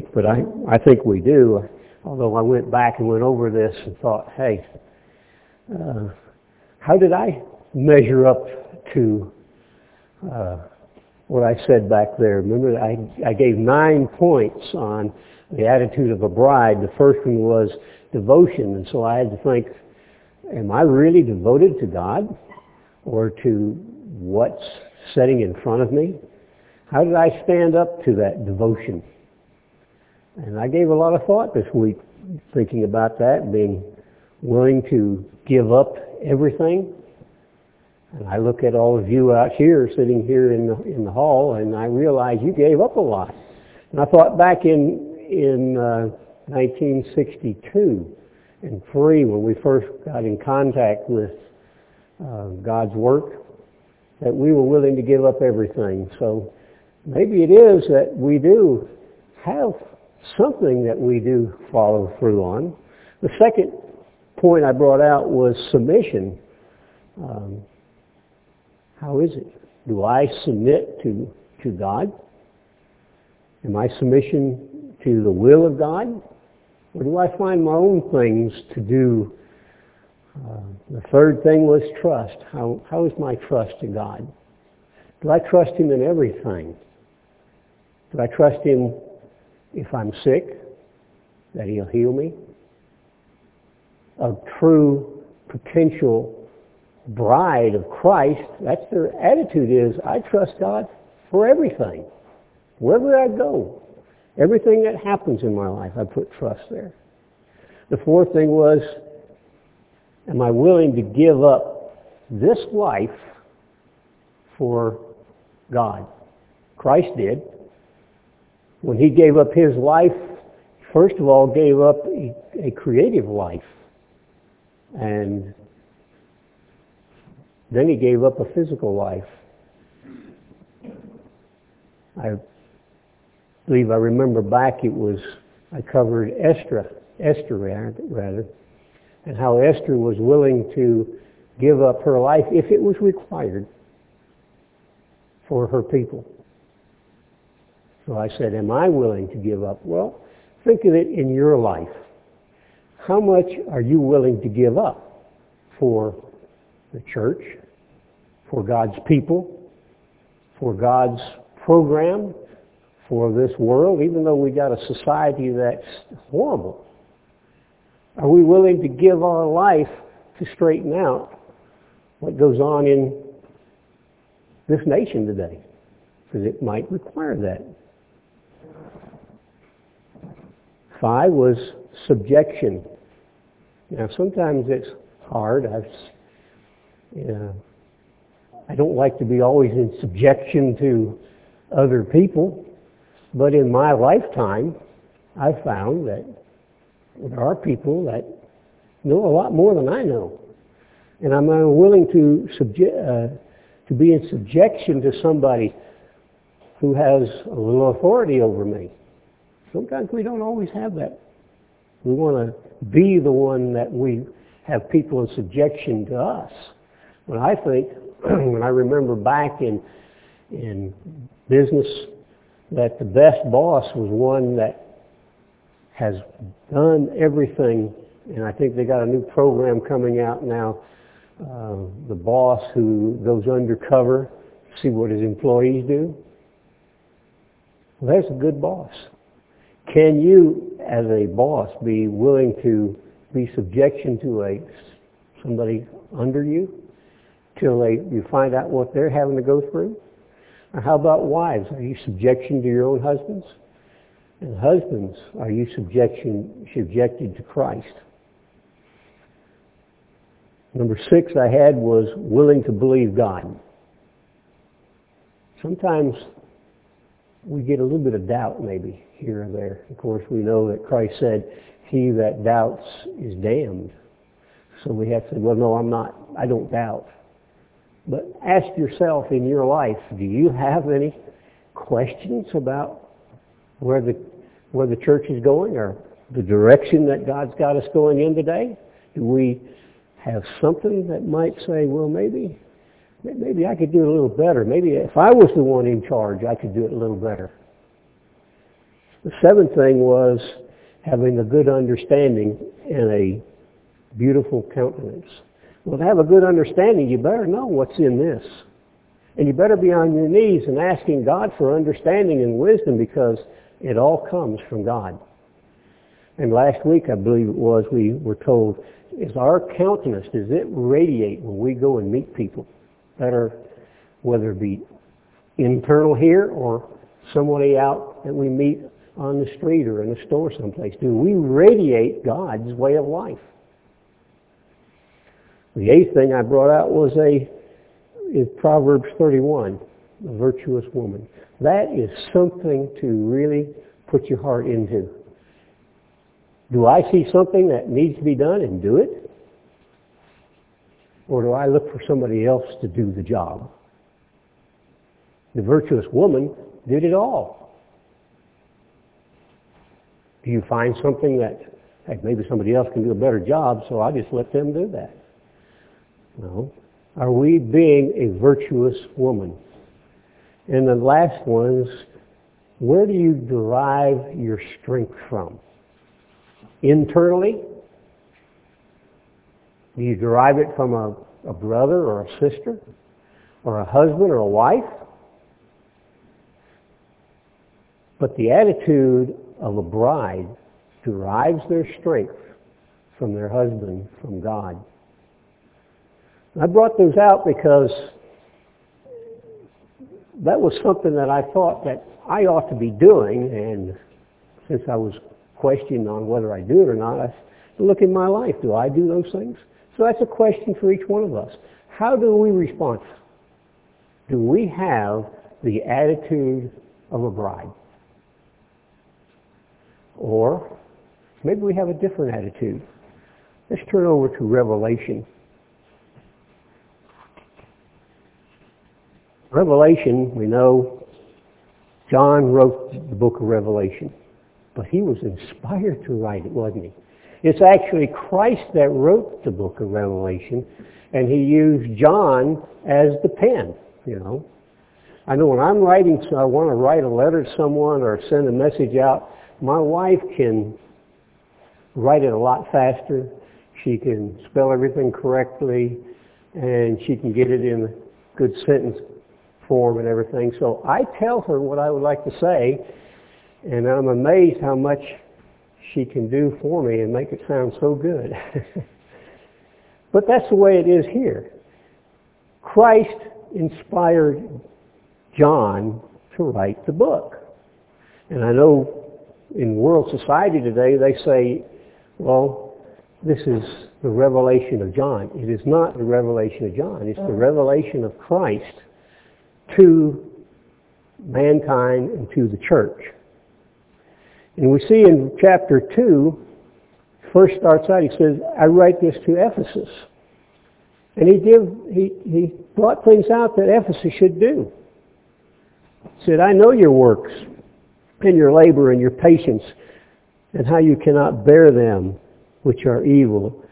but I, I think we do. Although I went back and went over this and thought, hey, uh, how did I measure up to uh, what I said back there? Remember, I, I gave nine points on the attitude of a bride. The first one was devotion, and so I had to think, am I really devoted to God or to what's setting in front of me? How did I stand up to that devotion? And I gave a lot of thought this week thinking about that, being willing to give up everything. And I look at all of you out here, sitting here in the, in the hall, and I realize you gave up a lot. And I thought back in, in uh, 1962 and 3, when we first got in contact with uh, God's work, that we were willing to give up everything. So maybe it is that we do have something that we do follow through on. The second point I brought out was submission. Um, how is it? Do I submit to, to God? Am I submission to the will of God? Or do I find my own things to do? Uh, the third thing was trust. How, how is my trust to God? Do I trust Him in everything? Do I trust Him if I'm sick, that He'll heal me? A true potential bride of Christ, that's their attitude is, I trust God for everything. Wherever I go, everything that happens in my life, I put trust there. The fourth thing was, am I willing to give up this life for God? Christ did when he gave up his life, first of all, gave up a, a creative life. And then he gave up a physical life. I believe I remember back it was, I covered Esther, Esther rather, and how Esther was willing to give up her life if it was required for her people. So I said, am I willing to give up? Well, think of it in your life. How much are you willing to give up for the church, for God's people, for God's program, for this world, even though we got a society that's horrible? Are we willing to give our life to straighten out what goes on in this nation today? Because it might require that. Five was subjection. Now sometimes it's hard. I've, you know, I don't like to be always in subjection to other people, but in my lifetime, I've found that there are people that know a lot more than I know, and I'm unwilling to uh, to be in subjection to somebody who has a little authority over me. Sometimes we don't always have that. We want to be the one that we have people in subjection to us. When I think, when I remember back in in business, that the best boss was one that has done everything, and I think they got a new program coming out now. Uh, the boss who goes undercover, see what his employees do. Well, that's a good boss. Can you, as a boss, be willing to be subjection to a somebody under you till they you find out what they're having to go through? Or how about wives? Are you subjection to your own husbands? And husbands, are you subjection subjected to Christ? Number six I had was willing to believe God. Sometimes we get a little bit of doubt maybe here or there. Of course, we know that Christ said, he that doubts is damned. So we have to say, well, no, I'm not, I don't doubt. But ask yourself in your life, do you have any questions about where the, where the church is going or the direction that God's got us going in today? Do we have something that might say, well, maybe maybe I could do it a little better. Maybe if I was the one in charge, I could do it a little better. The seventh thing was having a good understanding and a beautiful countenance. Well, to have a good understanding, you better know what's in this. And you better be on your knees and asking God for understanding and wisdom because it all comes from God. And last week, I believe it was, we were told, is our countenance, does it radiate when we go and meet people that are, whether it be internal here or somebody out that we meet on the street or in a store someplace? Do we radiate God's way of life? The eighth thing I brought out was a is Proverbs 31, a virtuous woman. That is something to really put your heart into. Do I see something that needs to be done and do it? Or do I look for somebody else to do the job? The virtuous woman did it all. Do you find something that, heck, maybe somebody else can do a better job, so I'll just let them do that? No. Are we being a virtuous woman? And the last one's, where do you derive your strength from? Internally? Do you derive it from a, a brother or a sister? Or a husband or a wife? But the attitude of a bride derives their strength from their husband, from God. I brought those out because that was something that I thought that I ought to be doing, and since I was questioning on whether I do it or not, I look in my life. Do I do those things? So that's a question for each one of us. How do we respond? Do we have the attitude of a bride? Or maybe we have a different attitude. Let's turn over to Revelation Revelation, we know John wrote the book of Revelation, but he was inspired to write it, wasn't he? It's actually Christ that wrote the book of Revelation, and he used John as the pen, you know. I know when I'm writing, so I want to write a letter to someone or send a message out, my wife can write it a lot faster. She can spell everything correctly, and she can get it in good sentence form and everything. So I tell her what I would like to say, and I'm amazed how much she can do for me and make it sound so good. but that's the way it is here. Christ inspired John to write the book. And I know in world society today they say, well, this is the revelation of John. It is not the revelation of John. It's the uh-huh. revelation of Christ to mankind and to the church. And we see in chapter 2, first starts out, he says, I write this to Ephesus. And he, did, he, he brought things out that Ephesus should do. He said, I know your works and your labor and your patience and how you cannot bear them which are evil.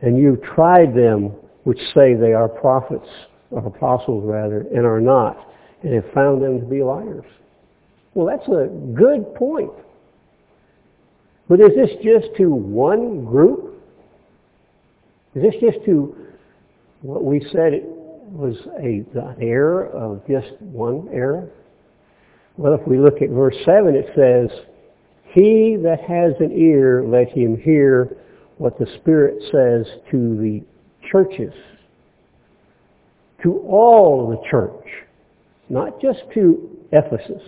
And you've tried them which say they are prophets or apostles rather, and are not, and have found them to be liars. Well, that's a good point. But is this just to one group? Is this just to what we said it was a, an error of just one error? Well, if we look at verse 7, it says, He that has an ear, let him hear what the Spirit says to the churches to all the church, not just to Ephesus.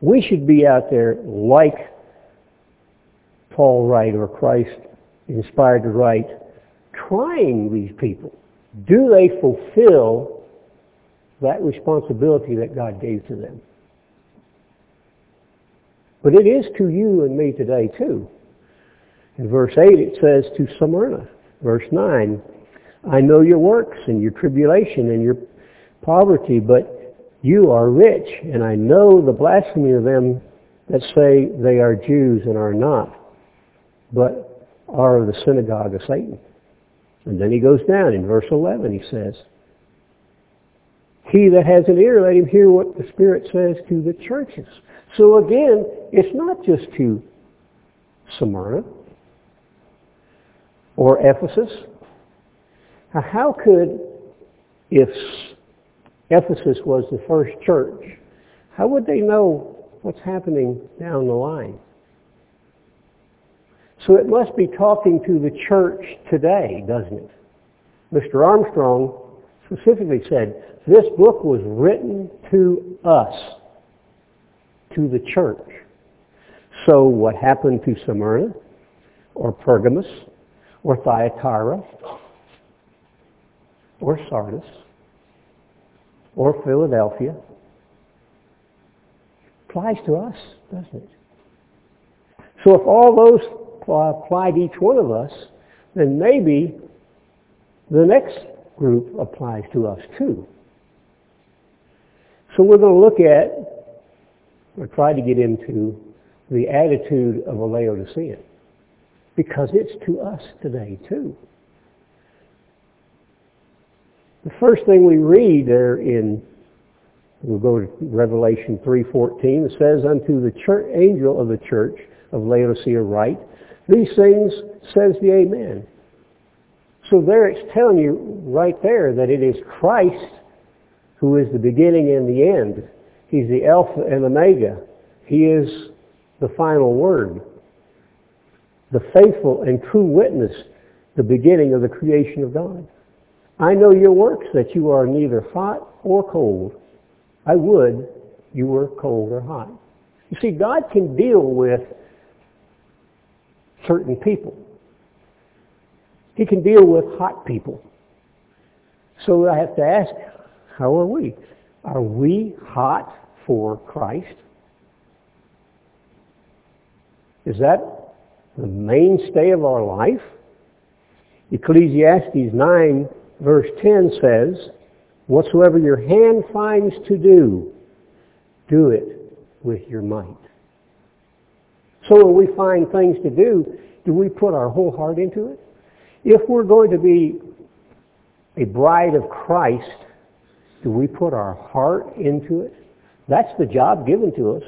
We should be out there like Paul write or Christ inspired to write, trying these people. Do they fulfill that responsibility that God gave to them? But it is to you and me today too. In verse 8 it says to Smyrna. Verse 9, I know your works and your tribulation and your poverty, but you are rich, and I know the blasphemy of them that say they are Jews and are not, but are the synagogue of Satan. And then he goes down in verse 11, he says, He that has an ear, let him hear what the Spirit says to the churches. So again, it's not just to Smyrna or Ephesus. How could, if Ephesus was the first church, how would they know what's happening down the line? So it must be talking to the church today, doesn't it? Mr. Armstrong specifically said, this book was written to us, to the church. So what happened to Smyrna, or Pergamos, or Thyatira, or Sardis, or Philadelphia, applies to us, doesn't it? So if all those uh, apply to each one of us, then maybe the next group applies to us too. So we're going to look at, or try to get into, the attitude of a Laodicean. Because it's to us today too. The first thing we read there in, we'll go to Revelation 3.14, it says, Unto the church, angel of the church of Laodicea write, These things says the Amen. So there it's telling you right there that it is Christ who is the beginning and the end. He's the Alpha and Omega. He is the final word. The faithful and true witness, the beginning of the creation of God. I know your works, that you are neither hot or cold. I would you were cold or hot. You see, God can deal with certain people. He can deal with hot people. So I have to ask, how are we? Are we hot for Christ? Is that the mainstay of our life? Ecclesiastes 9 verse 10 says, Whatsoever your hand finds to do, do it with your might. So when we find things to do, do we put our whole heart into it? If we're going to be a bride of Christ, do we put our heart into it? That's the job given to us.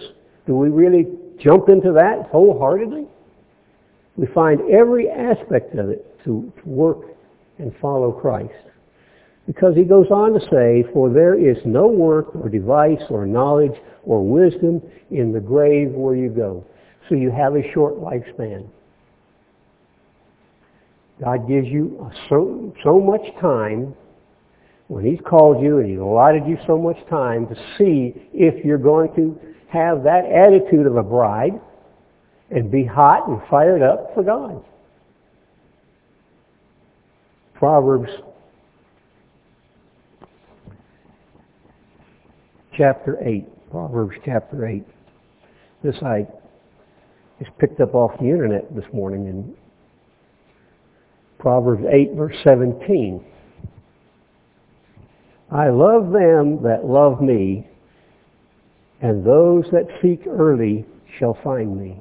Do we really jump into that wholeheartedly? We find every aspect of it to, to work and follow Christ. Because he goes on to say, For there is no work or device or knowledge or wisdom in the grave where you go. So you have a short lifespan. God gives you so, so much time when He's called you and He's allotted you so much time to see if you're going to have that attitude of a bride and be hot and fired up for God. Proverbs chapter 8. Proverbs chapter 8. This I just picked up off the internet this morning in Proverbs 8 verse 17. I love them that love me, and those that seek early shall find me.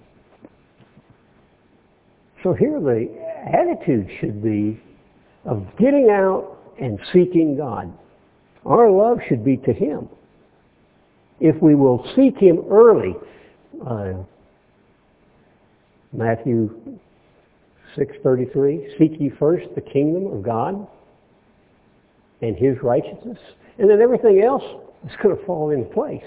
So here the attitude should be of getting out and seeking God. Our love should be to Him. If we will seek Him early, uh, Matthew 6.33, seek ye first the kingdom of God and His righteousness, and then everything else is going to fall into place.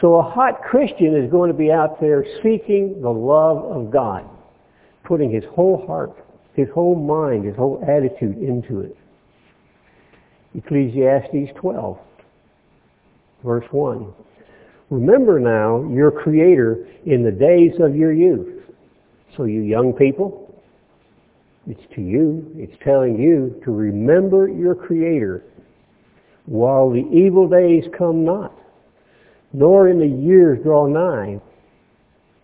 So a hot Christian is going to be out there seeking the love of God, putting his whole heart, his whole mind, his whole attitude into it. Ecclesiastes 12, verse 1. Remember now your Creator in the days of your youth. So you young people, it's to you, it's telling you to remember your Creator while the evil days come not, nor in the years draw nigh,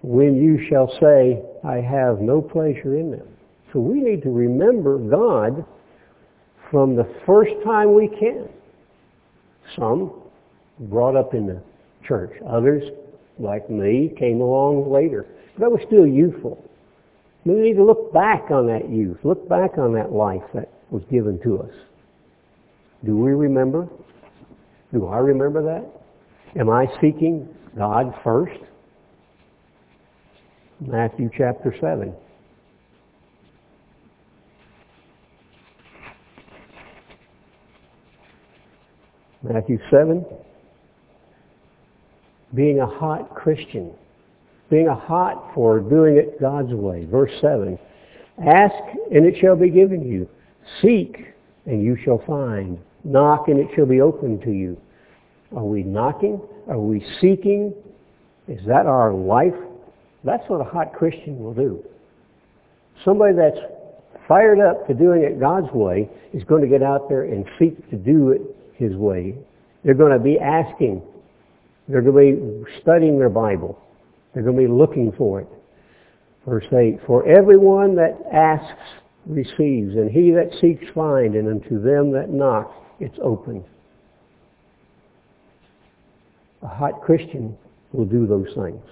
when you shall say, I have no pleasure in them. So we need to remember God from the first time we can. Some brought up in the church. Others, like me, came along later. But I was still youthful. We need to look back on that youth, look back on that life that was given to us. Do we remember? Do I remember that? Am I seeking God first? Matthew chapter 7. Matthew 7. Being a hot Christian. Being a hot for doing it God's way. Verse 7. Ask and it shall be given you. Seek and you shall find. Knock and it shall be opened to you. Are we knocking? Are we seeking? Is that our life? That's what a hot Christian will do. Somebody that's fired up to doing it God's way is going to get out there and seek to do it his way. They're going to be asking. They're going to be studying their Bible. They're going to be looking for it. Verse 8, For everyone that asks receives, and he that seeks finds, and unto them that knock it's opened. A hot Christian will do those things.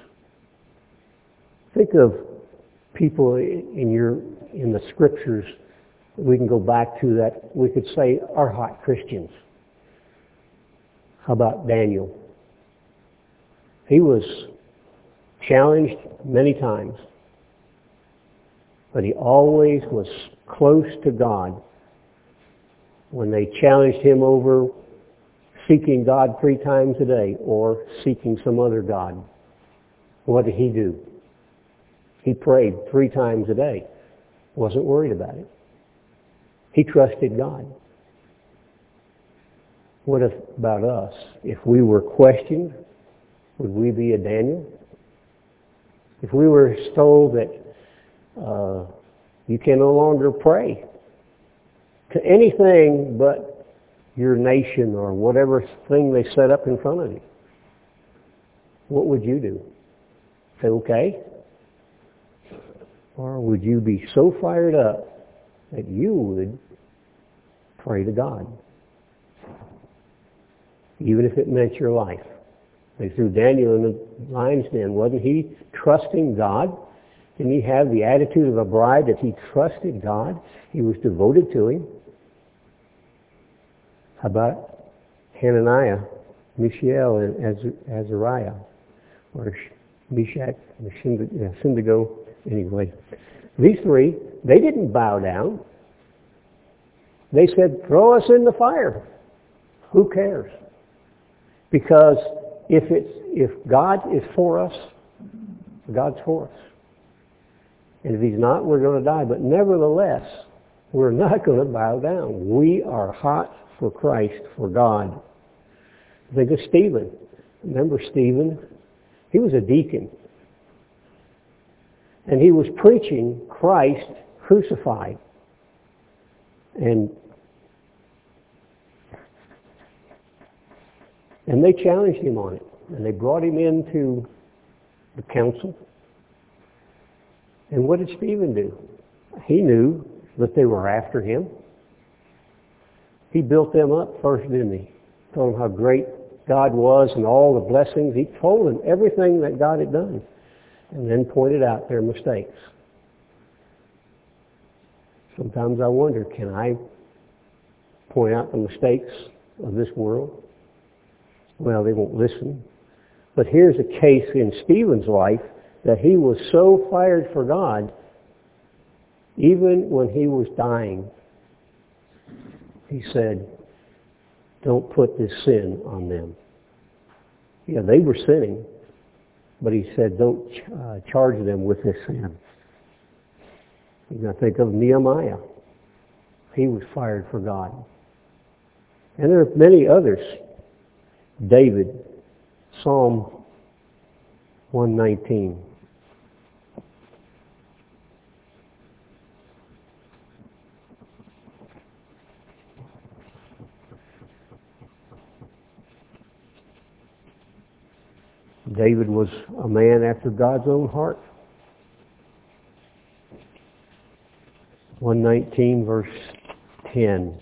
Think of people in your in the scriptures we can go back to that we could say are hot Christians. How about Daniel? He was challenged many times, but he always was close to God. When they challenged him over seeking God three times a day or seeking some other God, what did he do? He prayed three times a day. Wasn't worried about it. He trusted God. What about us? If we were questioned, would we be a Daniel? If we were told that uh, you can no longer pray to anything but your nation or whatever thing they set up in front of you, what would you do? Say, okay? Or would you be so fired up that you would pray to God? Even if it meant your life. They threw Daniel in the lion's den. Wasn't he trusting God? Didn't he have the attitude of a bride that he trusted God? He was devoted to him. How about Hananiah, Mishael, and Azariah? Or Meshach, Syndigo, uh, anyway. These three, they didn't bow down. They said, throw us in the fire. Who cares? Because if it's if God is for us, God's for us. And if he's not, we're going to die. But nevertheless, we're not going to bow down. We are hot for Christ, for God. Think of Stephen. Remember Stephen? He was a deacon. And he was preaching Christ crucified. And and they challenged him on it. And they brought him into the council. And what did Stephen do? He knew that they were after him. He built them up first, didn't he? Told them how great God was and all the blessings. He told them everything that God had done and then pointed out their mistakes. Sometimes I wonder, can I point out the mistakes of this world? Well, they won't listen. But here's a case in Stephen's life that he was so fired for God, even when he was dying, he said, don't put this sin on them. Yeah, they were sinning, but he said, don't uh, charge them with this sin. You got to think of Nehemiah. He was fired for God. And there are many others. David, Psalm 119. David was a man after God's own heart. 119 verse 10.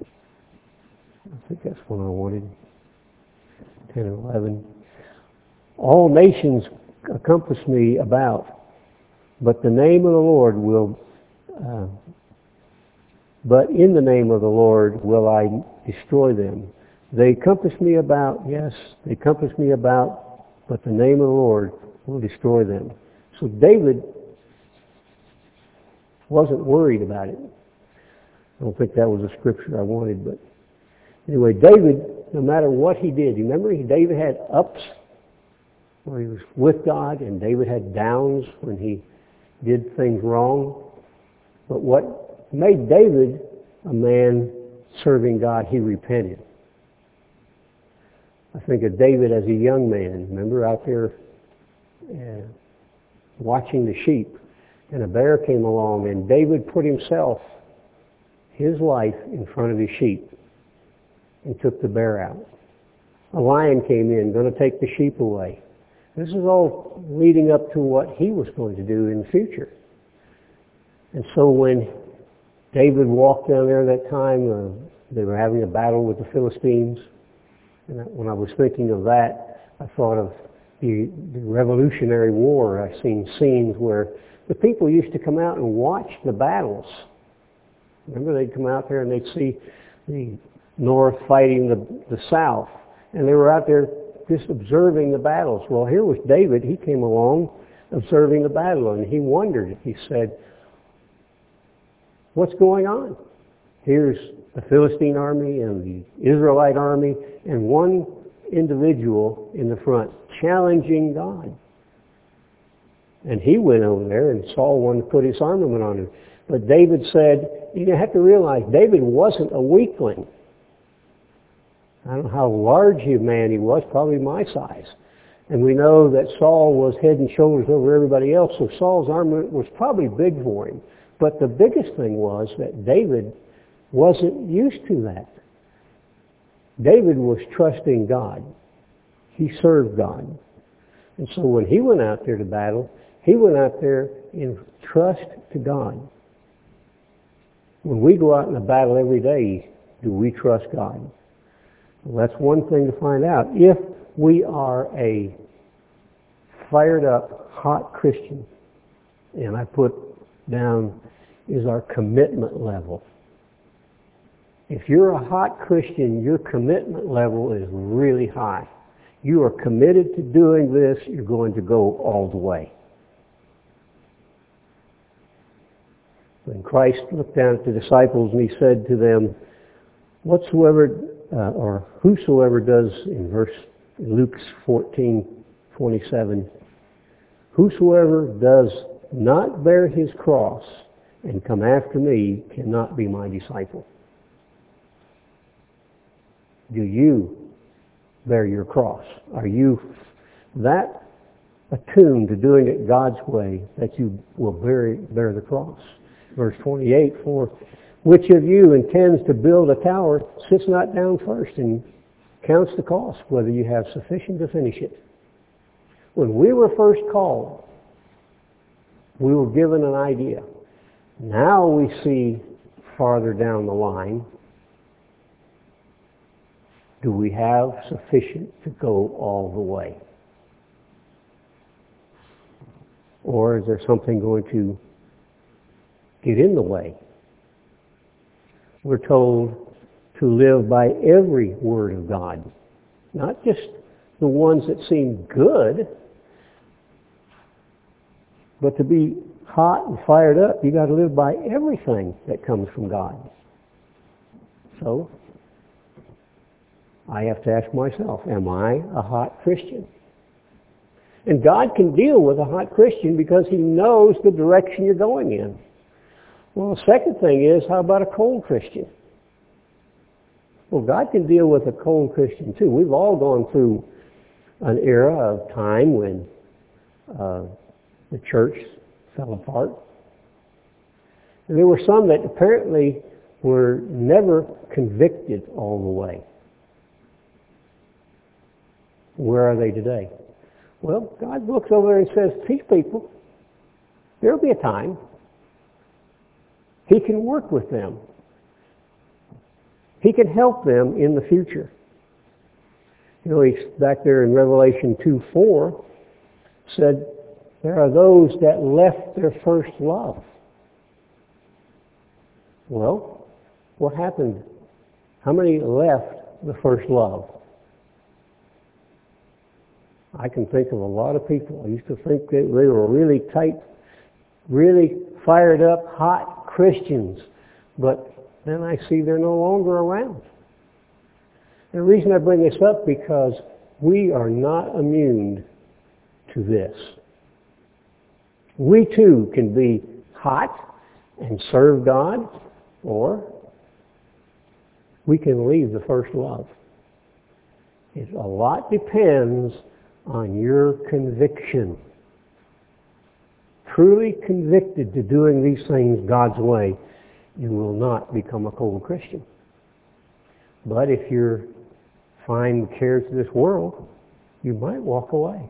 I think that's what I wanted. 10 and 11. All nations compass me about, but the name of the Lord will uh, but in the name of the Lord will I destroy them. They compass me about, yes, they compass me about, but the name of the Lord will destroy them. So David wasn't worried about it. I don't think that was a scripture I wanted, but anyway, David, no matter what he did, remember David had ups where he was with God, and David had downs when he did things wrong. But what made David a man serving God, he repented. I think of David as a young man. Remember out there uh, watching the sheep, and a bear came along, and David put himself, his life, in front of his sheep and took the bear out. A lion came in, going to take the sheep away. This is all leading up to what he was going to do in the future. And so when David walked down there that time, uh, they were having a battle with the Philistines. And when I was thinking of that, I thought of the, the Revolutionary War. I've seen scenes where the people used to come out and watch the battles. Remember, they'd come out there and they'd see the North fighting the, the South. And they were out there just observing the battles. Well, here was David. He came along observing the battle, and he wondered. He said, what's going on? Here's the Philistine army and the Israelite army, and one individual in the front challenging God. And he went over there, and Saul wanted to put his armament on him. But David said, you have to realize, David wasn't a weakling. I don't know how large a man he was, probably my size. And we know that Saul was head and shoulders over everybody else, so Saul's armament was probably big for him. But the biggest thing was that David wasn't used to that. David was trusting God. He served God. And so when he went out there to battle, he went out there in trust to God. When we go out in a battle every day, do we trust God? Well, that's one thing to find out. If we are a fired up, hot Christian, and I put down is our commitment level. If you're a hot Christian, your commitment level is really high. You are committed to doing this, you're going to go all the way. When Christ looked down at the disciples and he said to them, whatsoever uh, or whosoever does in verse Luke's 14, 27, whosoever does not bear his cross and come after me cannot be my disciple. Do you bear your cross? Are you that attuned to doing it God's way that you will bear, bear the cross? Verse 28, for which of you intends to build a tower sits not down first and counts the cost, whether you have sufficient to finish it. When we were first called, we were given an idea. Now we see farther down the line, do we have sufficient to go all the way? Or is there something going to get in the way? We're told to live by every word of God, not just the ones that seem good, but to be hot and fired up, you got to live by everything that comes from God. So, I have to ask myself, am I a hot Christian? And God can deal with a hot Christian because He knows the direction you're going in. Well, the second thing is, how about a cold Christian? Well, God can deal with a cold Christian too. We've all gone through an era of time when uh, the church fell apart. And there were some that apparently were never convicted all the way. Where are they today? Well, God looks over there and says, these people, there'll be a time he can work with them. He can help them in the future. You know, he's back there in Revelation 2, 4, said, there are those that left their first love. Well, what happened? How many left the first love? I can think of a lot of people. I used to think that they were really tight, really fired up, hot Christians. But then I see they're no longer around. The reason I bring this up because we are not immune to this. We too can be hot and serve God, or we can leave the first love. It, a lot depends on your conviction. Truly convicted to doing these things God's way, you will not become a cold Christian. But if you're find the cares of this world, you might walk away.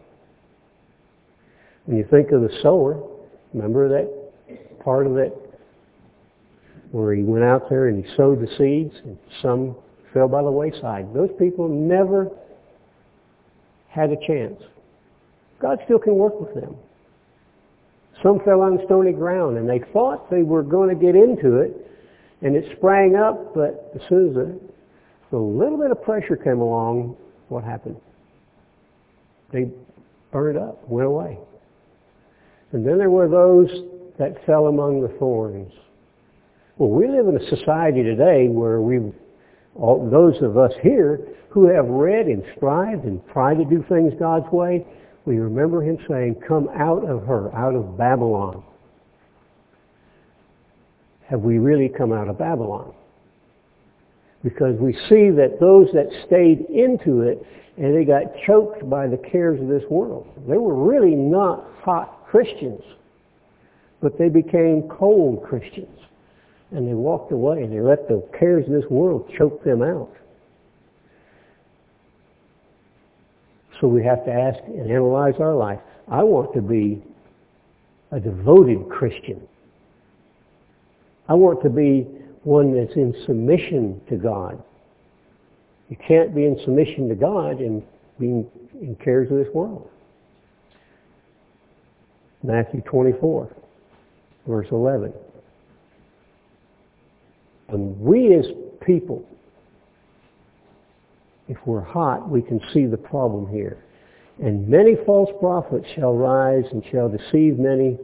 When you think of the sower, remember that part of it where he went out there and he sowed the seeds and some fell by the wayside. Those people never had a chance. God still can work with them. Some fell on stony ground and they thought they were going to get into it and it sprang up, but as soon as a, a little bit of pressure came along, what happened? They burned up, went away. And then there were those that fell among the thorns. Well, we live in a society today where we, all those of us here who have read and strived and tried to do things God's way, we remember him saying, come out of her, out of Babylon. Have we really come out of Babylon? Because we see that those that stayed into it and they got choked by the cares of this world. They were really not hot Christians, but they became cold Christians. And they walked away and they let the cares of this world choke them out. So we have to ask and analyze our life. I want to be a devoted Christian. I want to be one that's in submission to God. You can't be in submission to God and being in cares of this world. Matthew 24, verse 11. And we as people if we're hot, we can see the problem here. And many false prophets shall rise and shall deceive many,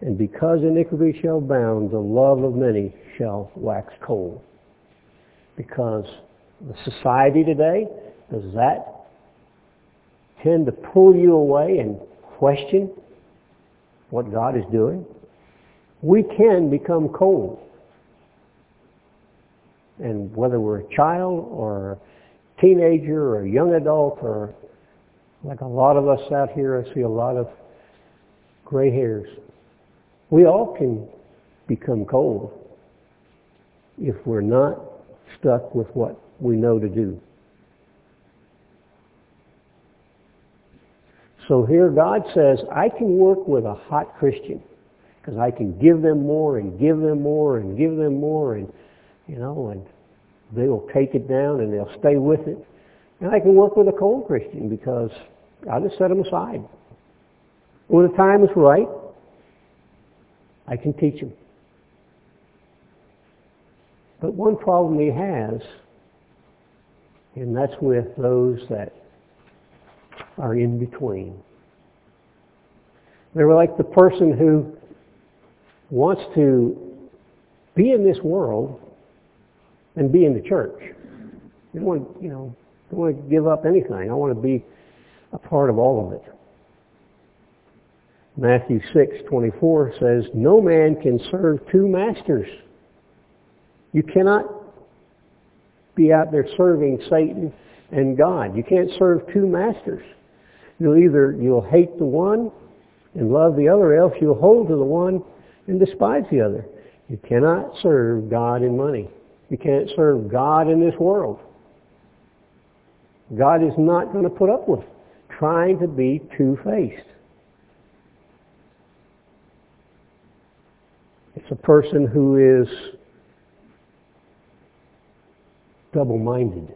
and because iniquity shall abound, the love of many shall wax cold. Because the society today, does that tend to pull you away and question what God is doing? We can become cold. And whether we're a child or a teenager or a young adult or like a lot of us out here, I see a lot of gray hairs. We all can become cold if we're not stuck with what we know to do. So here God says, I can work with a hot Christian because I can give them more and give them more and give them more and, you know, and they will take it down and they'll stay with it. And I can work with a cold Christian because I'll just set them aside. When the time is right, I can teach them. But one problem he has, and that's with those that are in between. They're like the person who wants to be in this world and be in the church. You don't want, you know, don't want to give up anything. I want to be a part of all of it. Matthew 6:24 says, "No man can serve two masters." You cannot be out there serving Satan and God. You can't serve two masters. You'll either you'll hate the one and love the other, else you'll hold to the one and despise the other. You cannot serve God and money. You can't serve God in this world. God is not going to put up with trying to be two-faced. It's a person who is double-minded.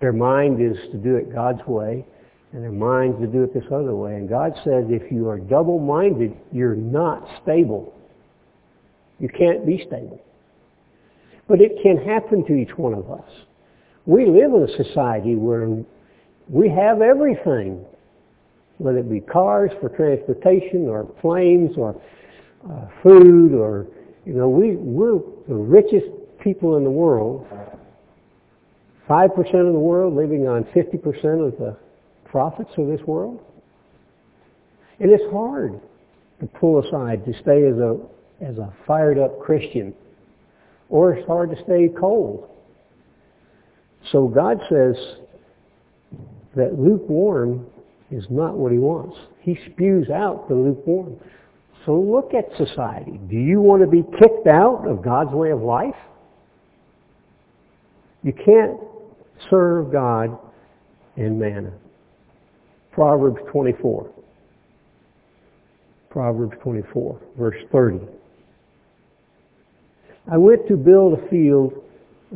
Their mind is to do it God's way, and their mind is to do it this other way. And God says if you are double-minded, you're not stable. You can't be stable. But it can happen to each one of us. We live in a society where we have everything, whether it be cars for transportation or planes or uh, food or, you know, we, we're the richest people in the world. 5% of the world living on 50% of the profits of this world. And it's hard to pull aside, to stay as a, as a fired up Christian. Or it's hard to stay cold. So God says that lukewarm is not what he wants. He spews out the lukewarm. So look at society. Do you want to be kicked out of God's way of life? You can't serve God and mammon. Proverbs 24. Proverbs 24, verse 30. I went to build a field,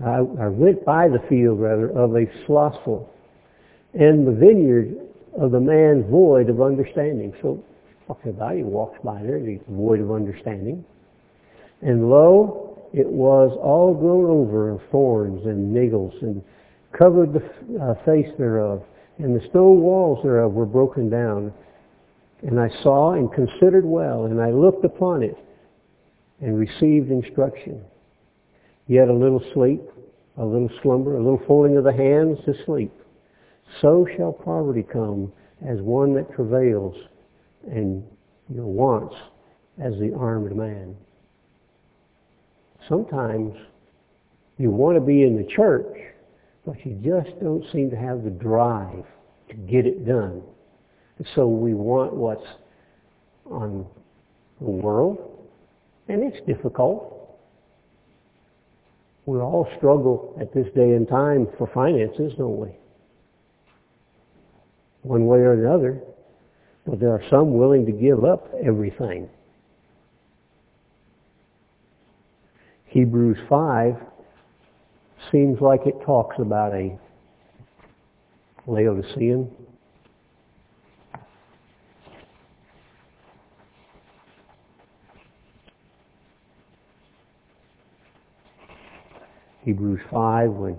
I, I went by the field rather, of a slothful, and the vineyard of the man void of understanding. So, talking about he walks by there, he's void of understanding. And lo, it was all grown over of thorns and niggles, and covered the uh, face thereof, and the stone walls thereof were broken down, and I saw and considered well, and I looked upon it and received instruction. Yet a little sleep, a little slumber, a little folding of the hands to sleep. So shall poverty come as one that travails, and your wants as the armed man. Sometimes you want to be in the church, but you just don't seem to have the drive to get it done. So we want what's on the world, and it's difficult. We all struggle at this day and time for finances, don't we? One way or another. But there are some willing to give up everything. Hebrews 5 seems like it talks about a Laodicean Hebrews 5 when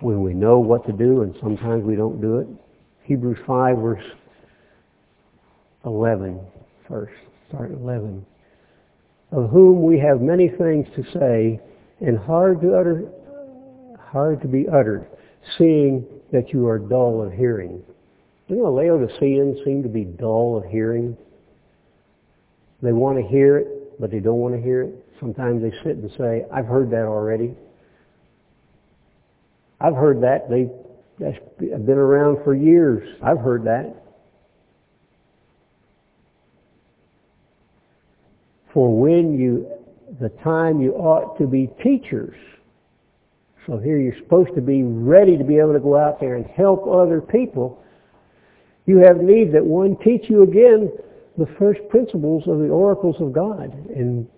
when we know what to do and sometimes we don't do it. Hebrews 5 verse 11 first. Start 11. Of whom we have many things to say and hard to utter, hard to be uttered, seeing that you are dull of hearing. You know, Laodiceans seem to be dull of hearing. They want to hear it, but they don't want to hear it. Sometimes they sit and say, I've heard that already. I've heard that. They, that's been around for years. I've heard that. For when you, the time you ought to be teachers. So here you're supposed to be ready to be able to go out there and help other people. You have need that one teach you again the first principles of the oracles of God. And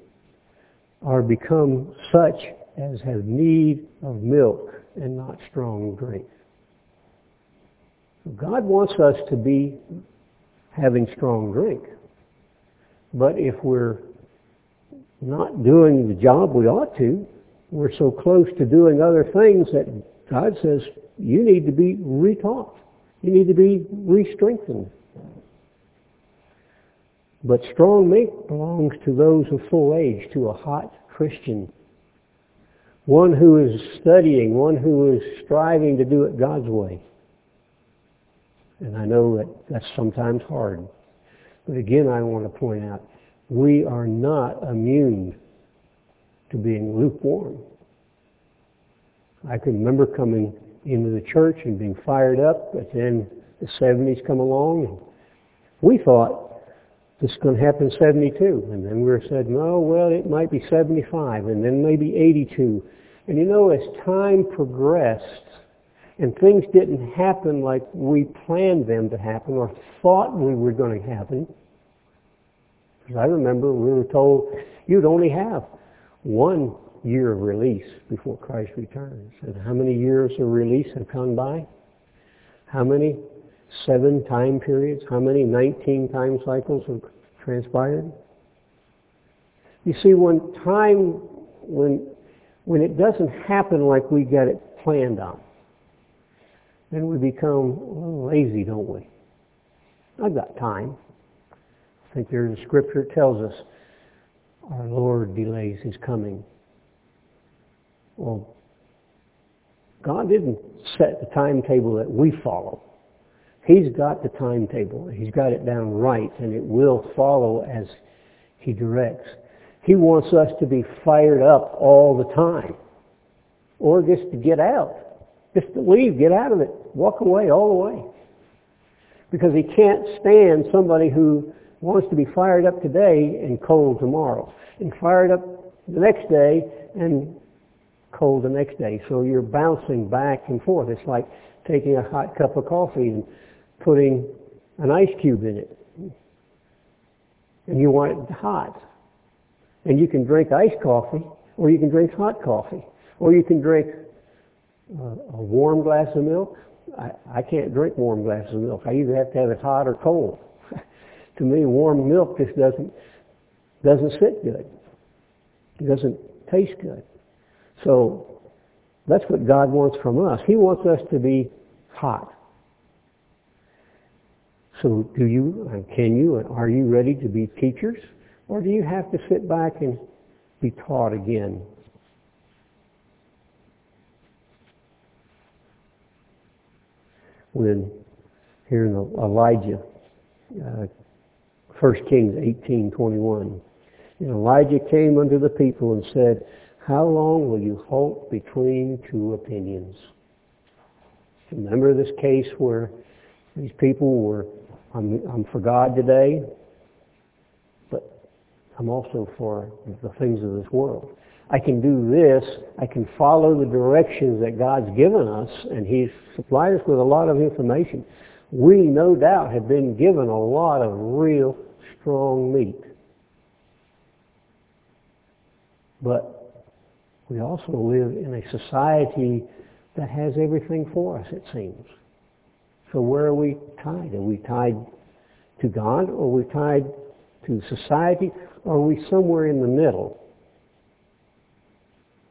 are become such as have need of milk and not strong drink. God wants us to be having strong drink. But if we're not doing the job we ought to, we're so close to doing other things that God says you need to be retaught. You need to be re-strengthened. But strong meat belongs to those of full age, to a hot Christian. One who is studying, one who is striving to do it God's way. And I know that that's sometimes hard. But again, I want to point out, we are not immune to being lukewarm. I can remember coming into the church and being fired up, but then the 70s come along and we thought this is going to happen 72. And then we were said, no, well, it might be 75, and then maybe 82. And you know, as time progressed, and things didn't happen like we planned them to happen or thought we were going to happen, because I remember we were told you'd only have one year of release before Christ returns. And how many years of release have gone by? How many seven time periods? How many 19 time cycles have transpired? You see, when time, when, when it doesn't happen like we got it planned on, then we become lazy, don't we? I've got time. I think there's a scripture that tells us our Lord delays his coming. Well, God didn't set the timetable that we follow. He's got the timetable. He's got it down right, and it will follow as He directs. He wants us to be fired up all the time, or just to get out, just to leave, get out of it, walk away all the way. Because He can't stand somebody who wants to be fired up today and cold tomorrow, and fired up the next day and cold the next day. So you're bouncing back and forth. It's like taking a hot cup of coffee and putting an ice cube in it. And you want it hot. And you can drink iced coffee, or you can drink hot coffee, or you can drink uh, a warm glass of milk. I, I can't drink warm glasses of milk. I either have to have it hot or cold. to me, warm milk just doesn't doesn't sit good. It doesn't taste good. So that's what God wants from us. He wants us to be hot. So do you, and can you, and are you ready to be teachers? Or do you have to sit back and be taught again? When here in Elijah, uh, 1 Kings 18:21, and Elijah came unto the people and said, how long will you halt between two opinions? Remember this case where these people were, I'm, I'm for God today, but I'm also for the things of this world. I can do this. I can follow the directions that God's given us, and He's supplied us with a lot of information. We, no doubt, have been given a lot of real strong meat. But we also live in a society that has everything for us, it seems. So where are we tied? Are we tied to God or are we tied to society or are we somewhere in the middle?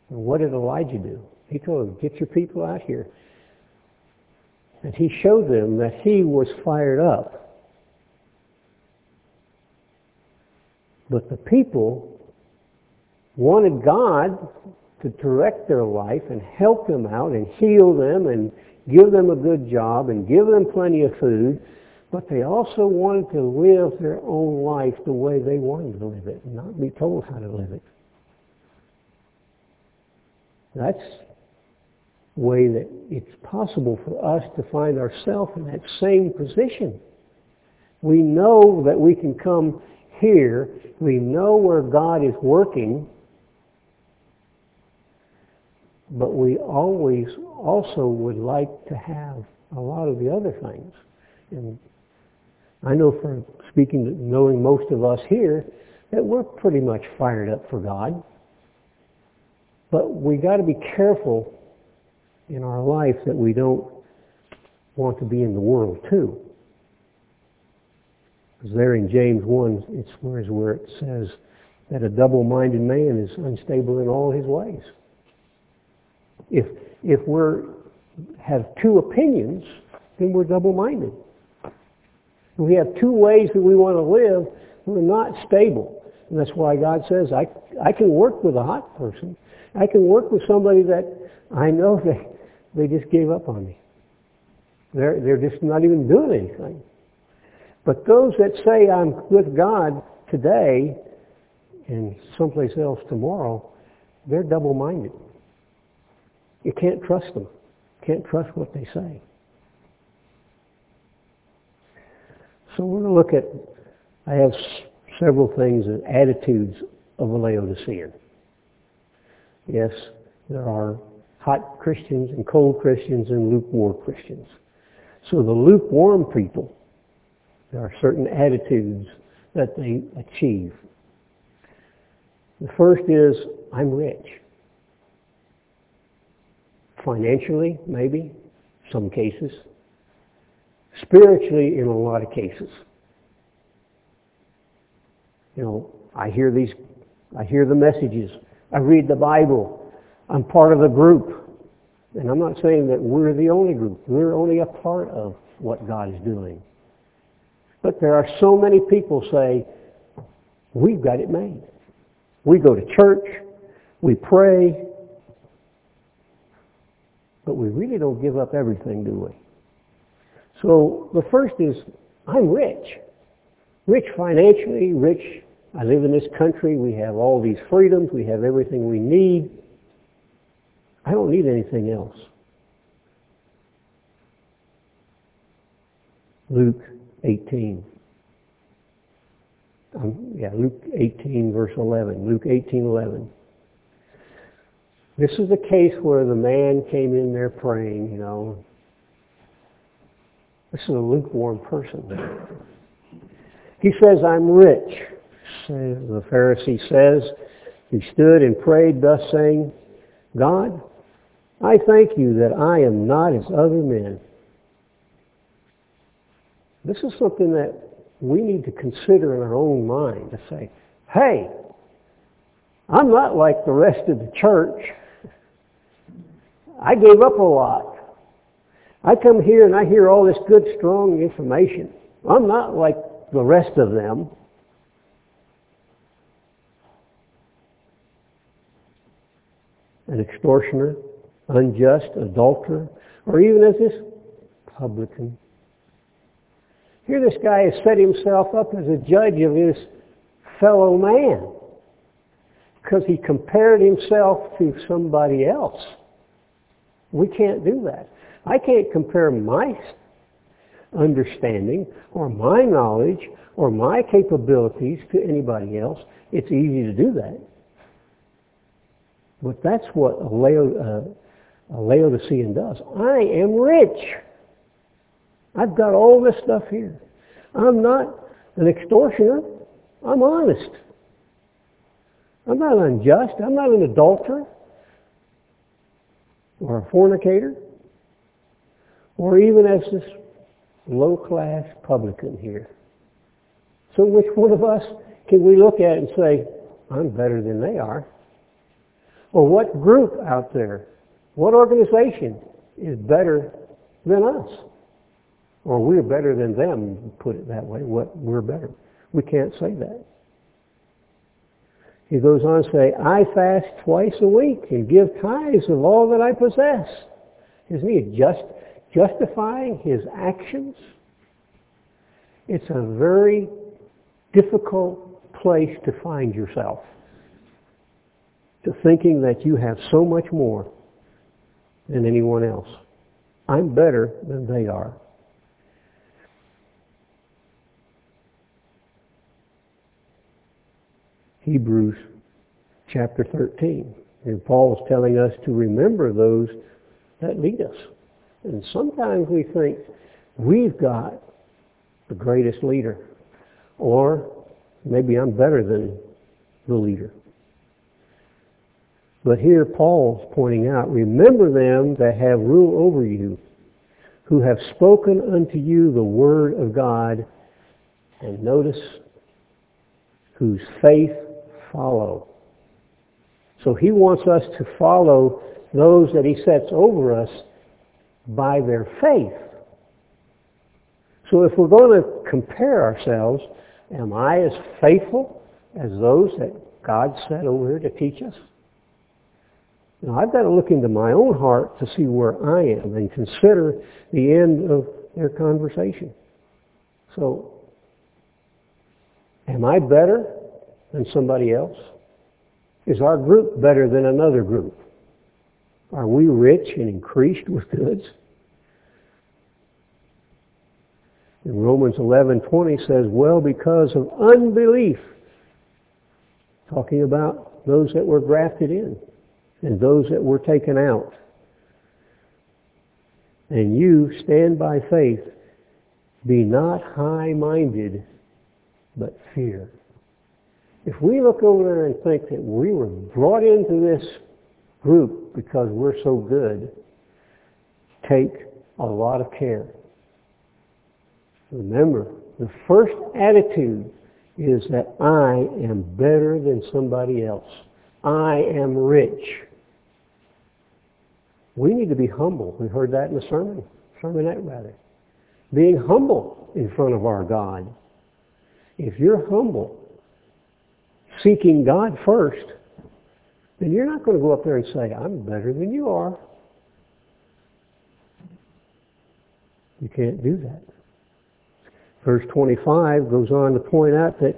And what did Elijah do? He told them, get your people out here. And he showed them that he was fired up. But the people wanted God to direct their life and help them out and heal them and give them a good job and give them plenty of food, but they also wanted to live their own life the way they wanted to live it, not be told how to live it. That's the way that it's possible for us to find ourselves in that same position. We know that we can come here. We know where God is working but we always also would like to have a lot of the other things. And I know from speaking, knowing most of us here, that we're pretty much fired up for God. But we got to be careful in our life that we don't want to be in the world too. Because there in James 1, it's where, where it says that a double-minded man is unstable in all his ways if if we're have two opinions, then we're double-minded. If we have two ways that we want to live, we're not stable. And that's why God says, I, I can work with a hot person. I can work with somebody that I know they, they just gave up on me. They're, they're just not even doing anything. But those that say I'm with God today and someplace else tomorrow, they're double-minded. You can't trust them. Can't trust what they say. So we're going to look at, I have several things, and attitudes of a Laodicean. Yes, there are hot Christians and cold Christians and lukewarm Christians. So the lukewarm people, there are certain attitudes that they achieve. The first is, I'm rich. Financially, maybe, some cases. Spiritually, in a lot of cases. You know, I hear these, I hear the messages. I read the Bible. I'm part of the group. And I'm not saying that we're the only group. We're only a part of what God is doing. But there are so many people say, we've got it made. We go to church, we pray, but we really don't give up everything, do we? So the first is, I'm rich. Rich financially, rich. I live in this country. We have all these freedoms. We have everything we need. I don't need anything else. Luke 18. Um, yeah, Luke 18 verse 11. Luke 18, 11. This is the case where the man came in there praying, you know. This is a lukewarm person. He says, I'm rich. The Pharisee says, he stood and prayed thus saying, God, I thank you that I am not as other men. This is something that we need to consider in our own mind to say, hey, I'm not like the rest of the church. I gave up a lot. I come here and I hear all this good, strong information. I'm not like the rest of them. An extortioner, unjust, adulterer, or even as this publican. Here this guy has set himself up as a judge of his fellow man because he compared himself to somebody else. We can't do that. I can't compare my understanding or my knowledge or my capabilities to anybody else. It's easy to do that. But that's what a, Lao, uh, a Laodicean does. I am rich. I've got all this stuff here. I'm not an extortioner. I'm honest. I'm not unjust. I'm not an adulterer or a fornicator or even as this low-class publican here. So which one of us can we look at and say, I'm better than they are? Or what group out there, what organization is better than us? Or we're better than them, put it that way, what we're better. We can't say that. He goes on to say, I fast twice a week and give tithes of all that I possess. Isn't he just justifying his actions? It's a very difficult place to find yourself. To thinking that you have so much more than anyone else. I'm better than they are. Hebrews chapter 13. And Paul is telling us to remember those that lead us. And sometimes we think we've got the greatest leader. Or maybe I'm better than the leader. But here Paul's pointing out, remember them that have rule over you, who have spoken unto you the word of God, and notice, whose faith follow. So he wants us to follow those that he sets over us by their faith. So if we're going to compare ourselves, am I as faithful as those that God set over here to teach us? Now I've got to look into my own heart to see where I am and consider the end of their conversation. So, am I better than somebody else? Is our group better than another group? Are we rich and increased with goods? In Romans 11:20 says, "Well, because of unbelief," talking about those that were grafted in and those that were taken out. And you stand by faith, be not high-minded, but fear. If we look over there and think that we were brought into this group because we're so good, take a lot of care. Remember, the first attitude is that I am better than somebody else. I am rich. We need to be humble. We heard that in the sermon, sermonette rather. Being humble in front of our God. If you're humble, seeking God first, then you're not going to go up there and say, I'm better than you are. You can't do that. Verse 25 goes on to point out that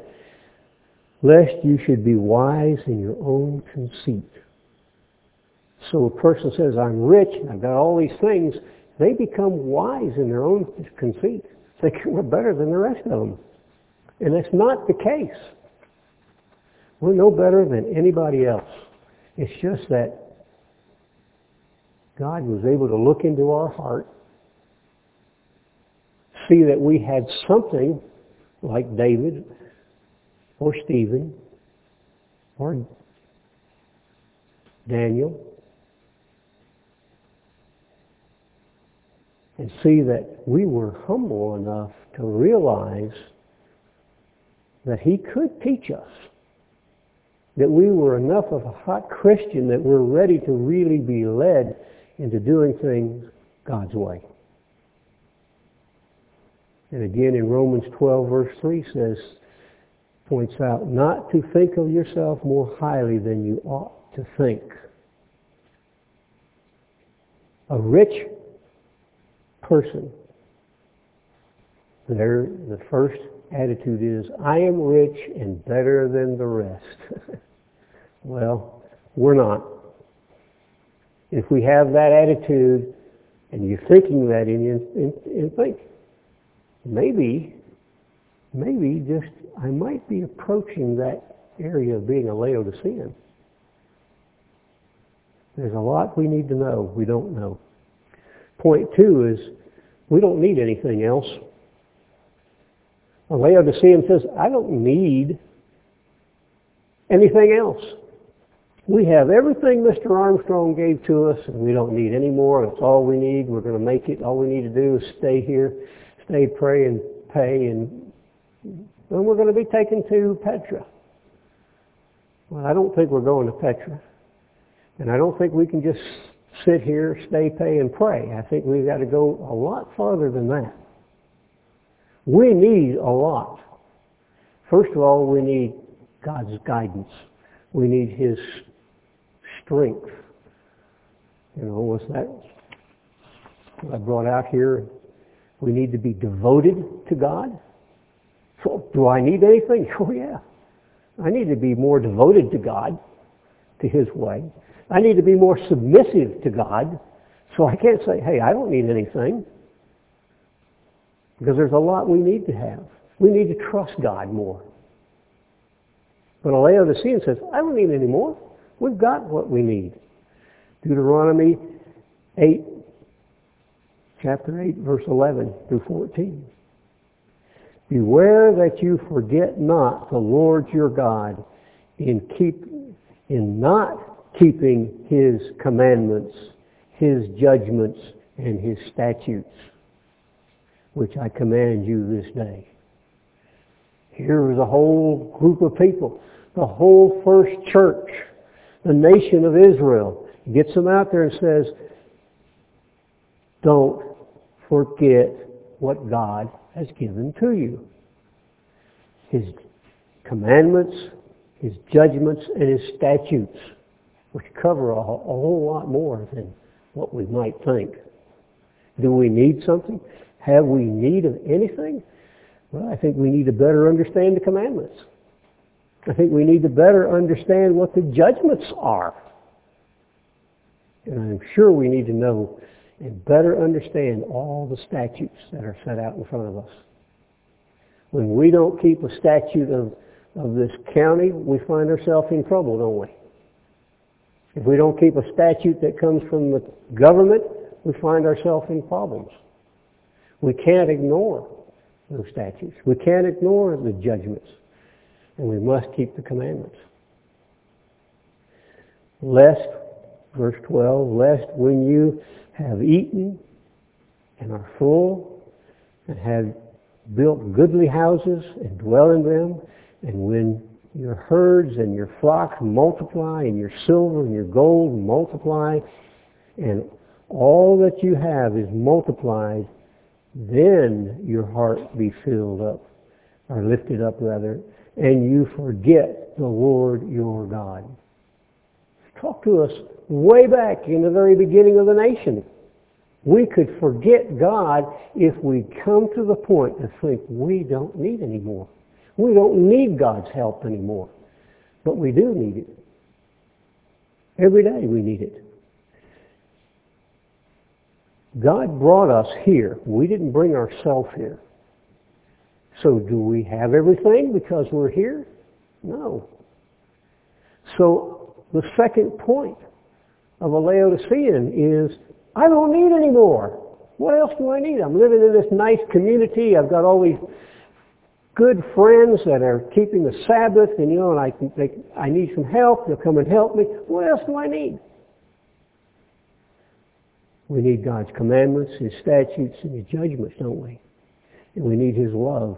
lest you should be wise in your own conceit. So a person says, I'm rich, I've got all these things, they become wise in their own conceit. They think we're better than the rest of them. And that's not the case. We're no better than anybody else. It's just that God was able to look into our heart, see that we had something like David or Stephen or Daniel and see that we were humble enough to realize that he could teach us that we were enough of a hot Christian that we're ready to really be led into doing things God's way. And again in Romans 12 verse 3 says, points out, not to think of yourself more highly than you ought to think. A rich person, there, the first attitude is, I am rich and better than the rest. Well, we're not. If we have that attitude and you're thinking that in you, think, maybe, maybe just I might be approaching that area of being a Laodicean. There's a lot we need to know we don't know. Point two is we don't need anything else. A Laodicean says, I don't need anything else. We have everything Mr. Armstrong gave to us, and we don't need any more. That's all we need. We're going to make it. All we need to do is stay here, stay, pray, and pay, and then we're going to be taken to Petra. Well, I don't think we're going to Petra. And I don't think we can just sit here, stay, pay, and pray. I think we've got to go a lot farther than that. We need a lot. First of all, we need God's guidance. We need His strength. You know, was that I brought out here? We need to be devoted to God. So, do I need anything? Oh yeah. I need to be more devoted to God, to His way. I need to be more submissive to God. So I can't say, hey, I don't need anything. Because there's a lot we need to have. We need to trust God more. But Laodicean says, I don't need any more. We've got what we need. Deuteronomy 8, chapter 8, verse 11 through 14. Beware that you forget not the Lord your God in keep in not keeping his commandments, his judgments, and his statutes, which I command you this day. Here is a whole group of people, the whole first church the nation of Israel. Gets them out there and says, don't forget what God has given to you. His commandments, His judgments, and His statutes, which cover a, a whole lot more than what we might think. Do we need something? Have we need of anything? Well, I think we need to better understand the commandments. I think we need to better understand what the judgments are. And I'm sure we need to know and better understand all the statutes that are set out in front of us. When we don't keep a statute of, of this county, we find ourselves in trouble, don't we? If we don't keep a statute that comes from the government, we find ourselves in problems. We can't ignore those statutes. We can't ignore the judgments and we must keep the commandments. Lest, verse 12, lest when you have eaten and are full and have built goodly houses and dwell in them, And when your herds and your flocks multiply and your silver and your gold multiply and all that you have is multiplied, then your heart be filled up, or lifted up rather, and you forget the Lord your God. Talk to us way back in the very beginning of the nation. We could forget God if we come to the point to think we don't need any more. We don't need God's help anymore. But we do need it. Every day we need it. God brought us here. We didn't bring ourselves here. So do we have everything because we're here? No. So the second point of a Laodicean is, I don't need any more. What else do I need? I'm living in this nice community. I've got all these good friends that are keeping the Sabbath, and you know, and I, they, I need some help. They'll come and help me. What else do I need? We need God's commandments, His statutes, and His judgments, don't we? And we need His love.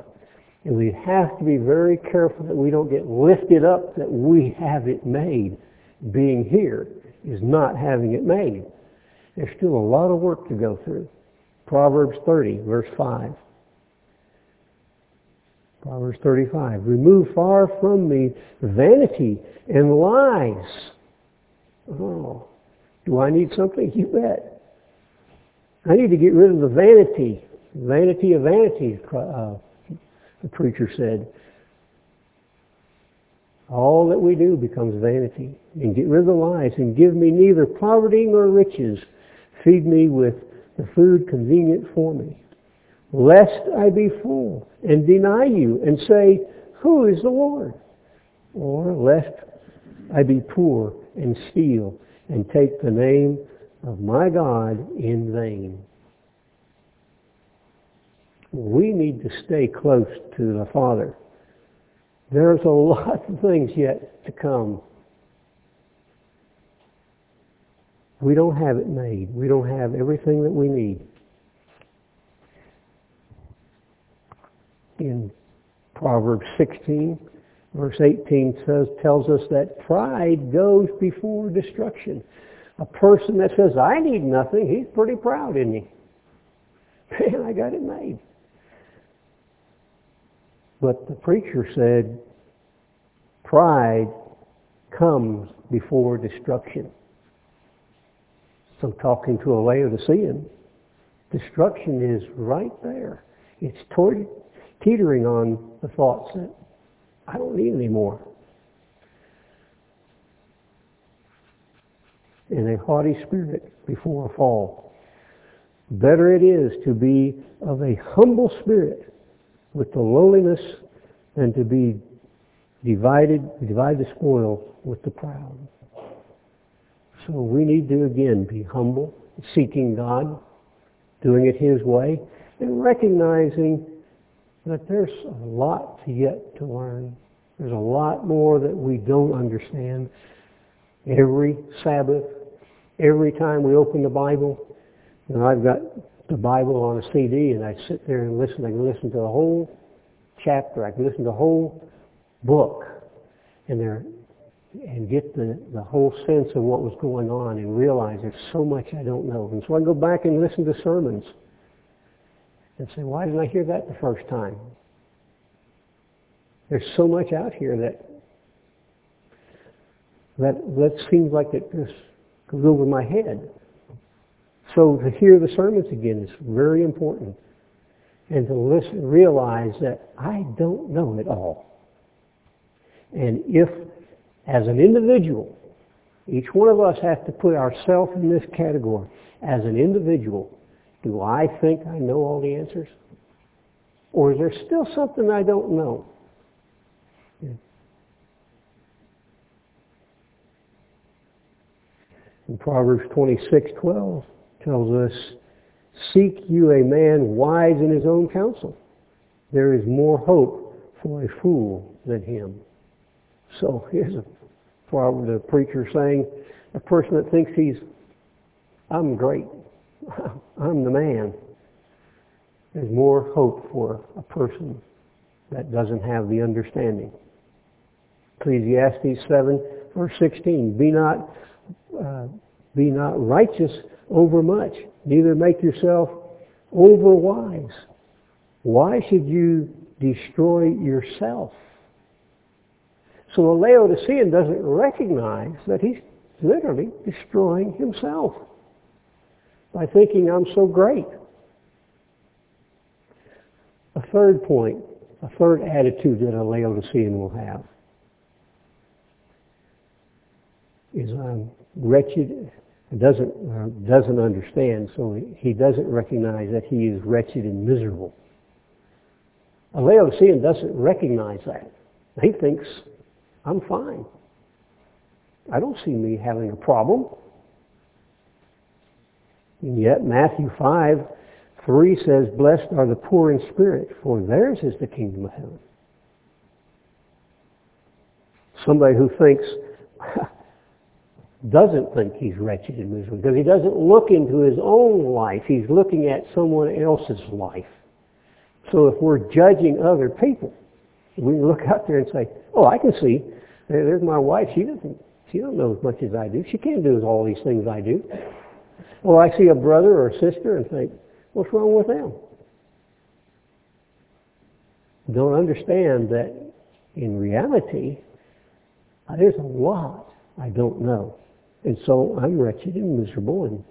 And we have to be very careful that we don't get lifted up that we have it made. Being here is not having it made. There's still a lot of work to go through. Proverbs 30, verse 5. Proverbs 35. Remove far from me vanity and lies. Oh, do I need something? You bet. I need to get rid of the vanity. Vanity of vanities, uh, the preacher said. All that we do becomes vanity. And get rid of the lies and give me neither poverty nor riches. Feed me with the food convenient for me lest I be full and deny you and say, Who is the Lord? Or lest I be poor and steal and take the name of my God in vain. We need to stay close to the Father. There's a lot of things yet to come. We don't have it made. We don't have everything that we need. in Proverbs 16, verse 18 says, tells us that pride goes before destruction. A person that says, I need nothing, he's pretty proud, isn't he? Man, I got it made. But the preacher said, pride comes before destruction. So talking to a Laodicean, destruction is right there. It's toward teetering on the thoughts that I don't need any more. In a haughty spirit before a fall. Better it is to be of a humble spirit with the lowliness than to be divided, divide the spoil with the proud. So we need to again be humble, seeking God, doing it His way, and recognizing that there's a lot yet to learn. There's a lot more that we don't understand. Every Sabbath, every time we open the Bible, know, I've got the Bible on a CD and I sit there and listen. I can listen to the whole chapter. I can listen to the whole book and there and get the, the whole sense of what was going on and realize there's so much I don't know. And so I go back and listen to sermons and say, why didn't I hear that the first time? There's so much out here that that that seems like it just goes over my head. So to hear the sermons again is very important. And to listen, realize that I don't know it all. And if, as an individual, each one of us has to put ourselves in this category, as an individual, do I think I know all the answers? Or is there still something I don't know? In Proverbs 26:12 tells us, "Seek you a man wise in his own counsel. There is more hope for a fool than him." So here's a proverb, the preacher saying, a person that thinks he's, I'm great. I'm the man. There's more hope for a person that doesn't have the understanding. Ecclesiastes 7, verse 16. Be not, uh, be not righteous over much, neither make yourself overwise. Why should you destroy yourself? So a Laodicean doesn't recognize that he's literally destroying himself by thinking I'm so great. A third point, a third attitude that a Laodicean will have is I'm wretched, doesn't, uh, doesn't understand, so he doesn't recognize that he is wretched and miserable. A Laodicean doesn't recognize that. He thinks, I'm fine. I don't see me having a problem. And yet Matthew 5, 3 says, Blessed are the poor in spirit, for theirs is the kingdom of heaven. Somebody who thinks, doesn't think he's wretched and miserable, because he doesn't look into his own life. He's looking at someone else's life. So if we're judging other people, we look out there and say, oh, I can see, there's my wife. She doesn't, she don't know as much as I do. She can't do all these things I do. Or I see a brother or a sister and think, what's wrong with them? Don't understand that in reality, there's a lot I don't know. And so I'm wretched and miserable. And,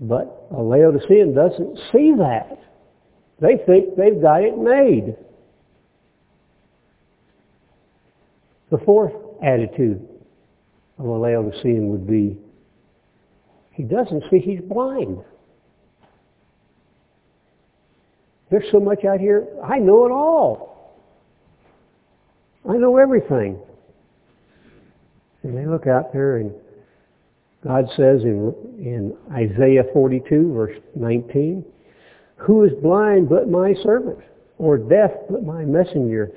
but a Laodicean doesn't see that. They think they've got it made. The fourth attitude of a Laodicean would be he doesn't see he's blind. There's so much out here, I know it all. I know everything. And they look out there and God says in, in Isaiah 42 verse 19, who is blind but my servant, or deaf but my messenger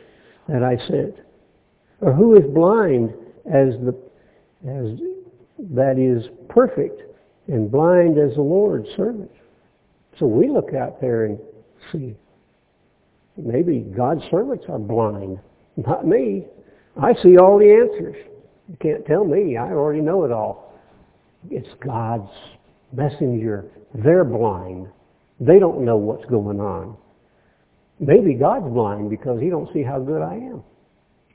that I sent? Or who is blind as the as that is perfect and blind as the Lord's servant. So we look out there and see, maybe God's servants are blind. Not me. I see all the answers. You can't tell me. I already know it all. It's God's messenger. They're blind. They don't know what's going on. Maybe God's blind because he don't see how good I am.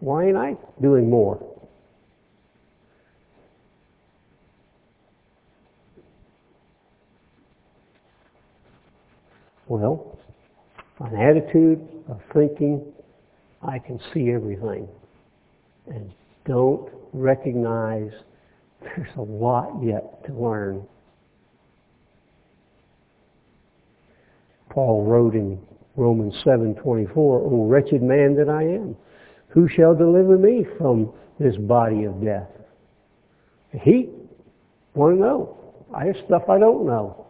Why ain't I doing more? Well, an attitude of thinking I can see everything and don't recognize there's a lot yet to learn. Paul wrote in Romans 7:24, "O wretched man that I am, who shall deliver me from this body of death?" He want to know. I have stuff I don't know.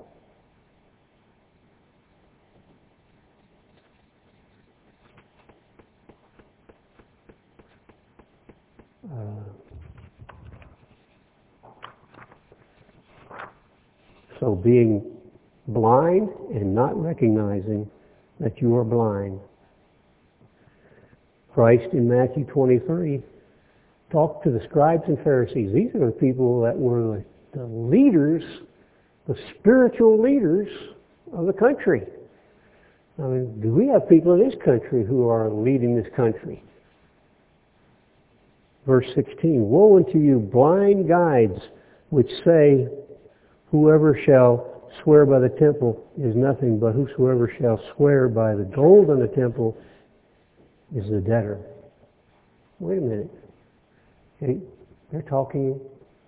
So being blind and not recognizing that you are blind. Christ in Matthew 23 talked to the scribes and Pharisees. These are the people that were the leaders, the spiritual leaders of the country. I mean, do we have people in this country who are leading this country? Verse 16, Woe unto you, blind guides, which say, Whoever shall swear by the temple is nothing, but whosoever shall swear by the gold on the temple is the debtor. Wait a minute. they're talking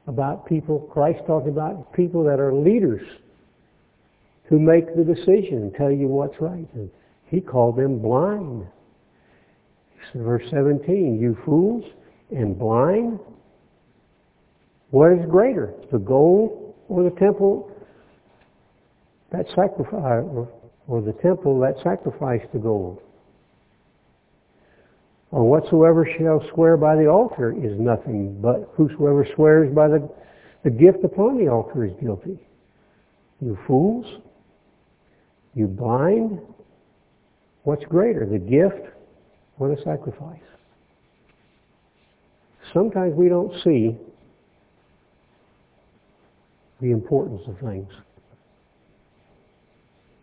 about people, Christ talking about people that are leaders who make the decision and tell you what's right. And he called them blind. Verse 17, you fools and blind, what is greater, the gold or the temple that sacrifice, or, or the temple that sacrificed the gold. Or whatsoever shall swear by the altar is nothing, but whosoever swears by the, the gift upon the altar is guilty. You fools, you blind, what's greater, the gift or the sacrifice? sometimes we don't see the importance of things.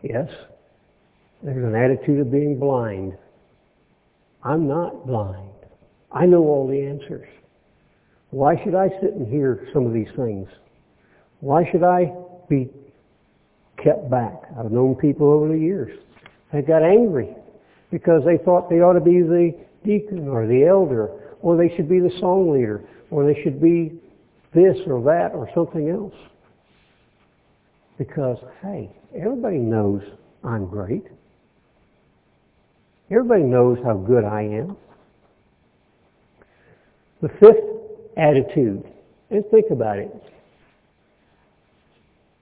Yes, there's an attitude of being blind. I'm not blind. I know all the answers. Why should I sit and hear some of these things? Why should I be kept back? I've known people over the years. They got angry because they thought they ought to be the deacon or the elder or they should be the song leader or they should be this or that or something else. Because, hey, everybody knows I'm great. Everybody knows how good I am. The fifth attitude, and think about it.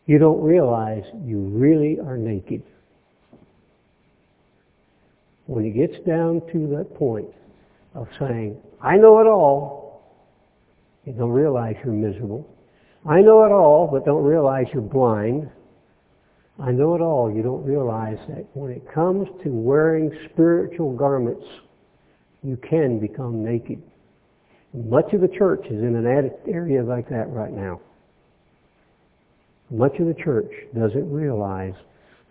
You don't realize you really are naked. When it gets down to that point of saying, I know it all, you don't realize you're miserable. I know it all, but don't realize you're blind. I know it all. You don't realize that when it comes to wearing spiritual garments, you can become naked. Much of the church is in an area like that right now. Much of the church doesn't realize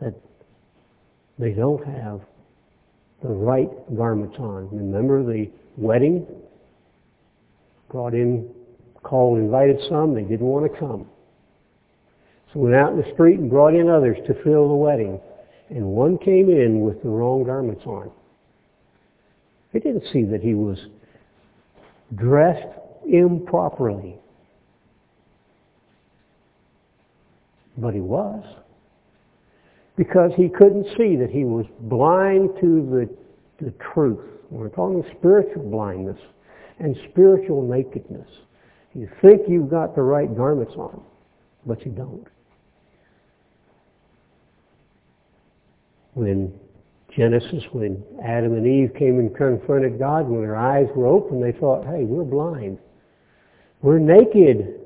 that they don't have the right garments on. Remember the wedding? Brought in, called, and invited some. They didn't want to come. So went out in the street and brought in others to fill the wedding. And one came in with the wrong garments on. They didn't see that he was dressed improperly. But he was. Because he couldn't see that he was blind to the, the truth. We're talking spiritual blindness and spiritual nakedness. You think you've got the right garments on, but you don't. When Genesis, when Adam and Eve came and confronted God, when their eyes were open, they thought, hey, we're blind. We're naked.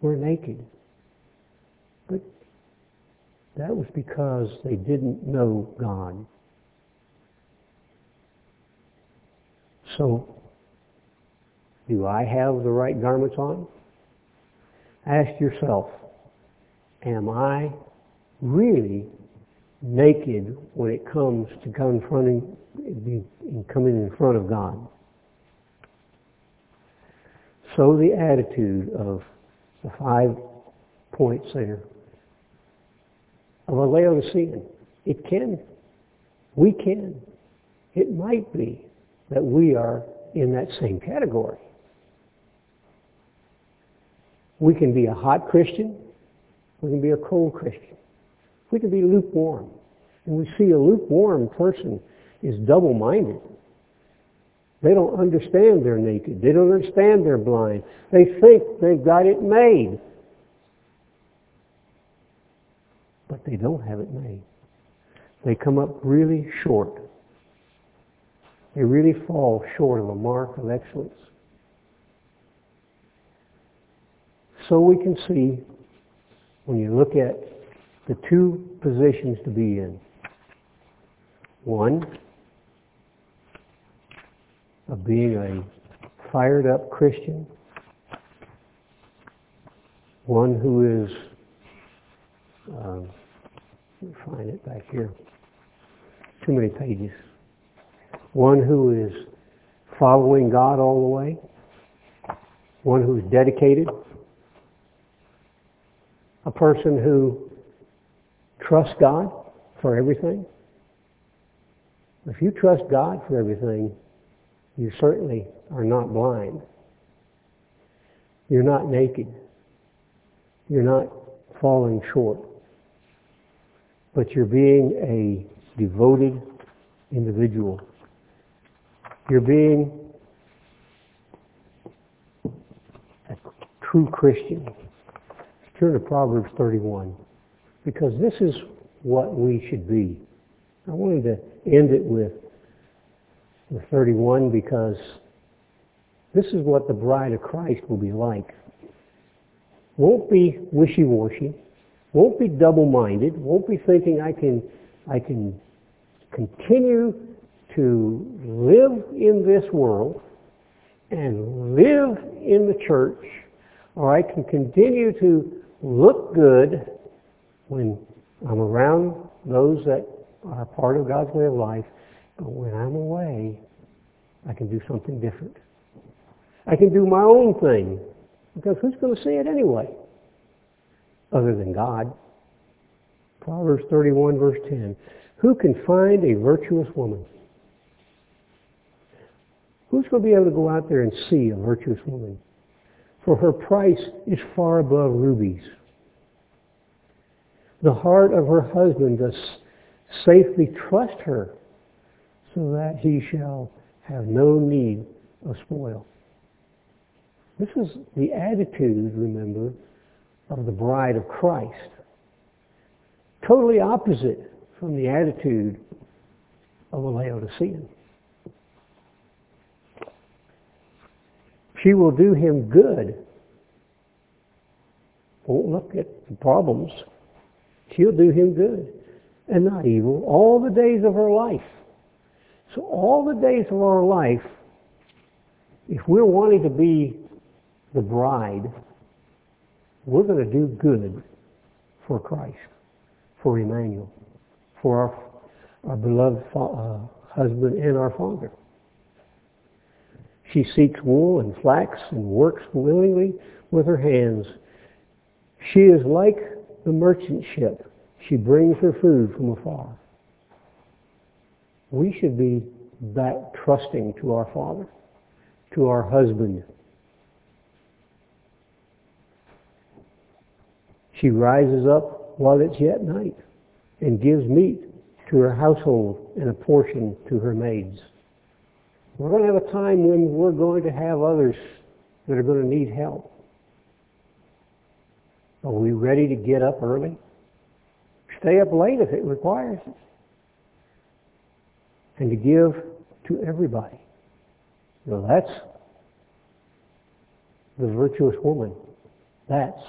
We're naked. But that was because they didn't know God. So, do I have the right garments on? Ask yourself, am I really naked when it comes to confronting coming in front of God. So the attitude of the five points there of a Laodicean, it can, we can, it might be that we are in that same category. We can be a hot Christian, we can be a cold Christian. We can be lukewarm. And we see a lukewarm person is double-minded. They don't understand they're naked. They don't understand they're blind. They think they've got it made. But they don't have it made. They come up really short. They really fall short of the mark of excellence. So we can see, when you look at the two positions to be in. One, of being a fired up Christian, one who is, um, let me find it back here, too many pages, one who is following God all the way, one who's dedicated, a person who trusts God for everything? If you trust God for everything, you certainly are not blind. You're not naked. You're not falling short. But you're being a devoted individual. You're being a true Christian. Turn to Proverbs 31 because this is what we should be. I wanted to end it with the 31 because this is what the bride of Christ will be like. Won't be wishy-washy, won't be double-minded, won't be thinking I can, I can continue to live in this world and live in the church, or I can continue to look good when I'm around those that are part of God's way of life, but when I'm away, I can do something different. I can do my own thing, because who's going to see it anyway? Other than God. Proverbs 31 verse 10. Who can find a virtuous woman? Who's going to be able to go out there and see a virtuous woman? For her price is far above rubies. The heart of her husband does safely trust her so that he shall have no need of spoil. This is the attitude, remember, of the bride of Christ. Totally opposite from the attitude of a Laodicean. She will do him good. Won't look at the problems. She'll do him good and not evil all the days of her life. So all the days of our life, if we're wanting to be the bride, we're going to do good for Christ, for Emmanuel, for our, our beloved uh, husband and our father. She seeks wool and flax and works willingly with her hands. She is like the merchant ship. She brings her food from afar. We should be that trusting to our Father, to our husband. She rises up while it's yet night and gives meat to her household and a portion to her maids. We're going to have a time when we're going to have others that are going to need help. Are we ready to get up early? Stay up late if it requires it. And to give to everybody. Well, that's the virtuous woman. That's